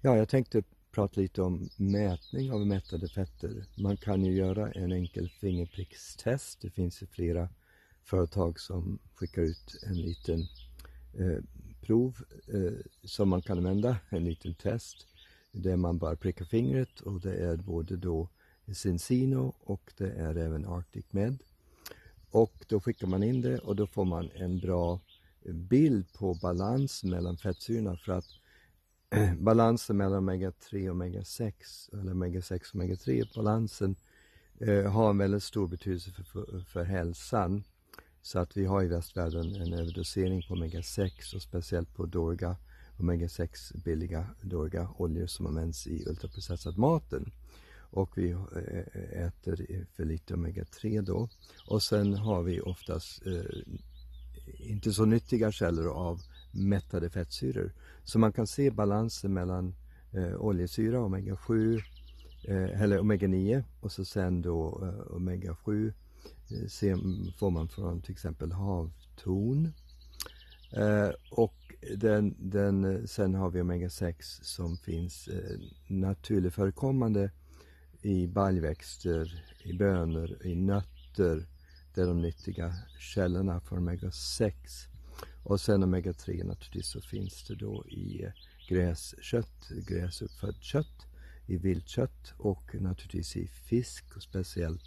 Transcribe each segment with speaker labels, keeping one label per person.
Speaker 1: Ja, jag tänkte prata lite om mätning av mättade fetter. Man kan ju göra en enkel fingerprickstest. Det finns ju flera företag som skickar ut en liten eh, prov eh, som man kan använda, en liten test där man bara prickar fingret och det är både då Cincino och det är även Arctic Med. Och då skickar man in det och då får man en bra bild på balans mellan fettsyrorna för att balansen mellan omega-3 och omega-6 eller omega-6 och omega-3 balansen eh, har en väldigt stor betydelse för, för, för hälsan. Så att vi har i västvärlden en överdosering på omega-6 och speciellt på Dorga, omega-6 billiga Dorga oljor som används i ultraprocessad maten. Och vi eh, äter för lite omega-3 då. Och sen har vi oftast eh, inte så nyttiga källor av mättade fettsyror. Så man kan se balansen mellan eh, oljesyra, omega-7, eh, eller omega-9 och så sen då eh, omega-7 eh, se, får man från till exempel havtorn. Eh, och den, den, sen har vi omega-6 som finns eh, naturligt förekommande i baljväxter, i bönor, i nötter. Det är de nyttiga källorna för omega-6. Och sen omega-3 naturligtvis så finns det då i eh, gräskött, gräsuppfött kött, i viltkött och naturligtvis i fisk och speciellt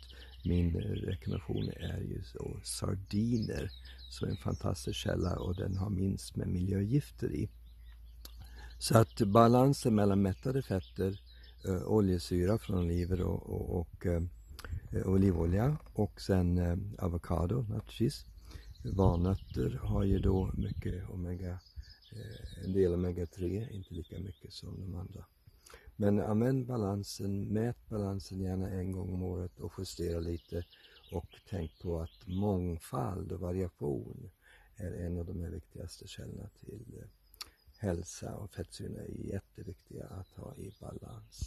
Speaker 1: min rekommendation är ju så sardiner som är en fantastisk källa och den har minst med miljögifter i. Så att balansen mellan mättade fetter, eh, oljesyra från oliver och, och, och eh, olivolja och sen eh, avokado naturligtvis Valnötter har ju då mycket omega, eh, en del omega-3, inte lika mycket som de andra. Men använd balansen, mät balansen gärna en gång om året och justera lite och tänk på att mångfald och variation är en av de viktigaste källorna till eh, hälsa och fettsyrorna är jätteviktiga att ha i balans.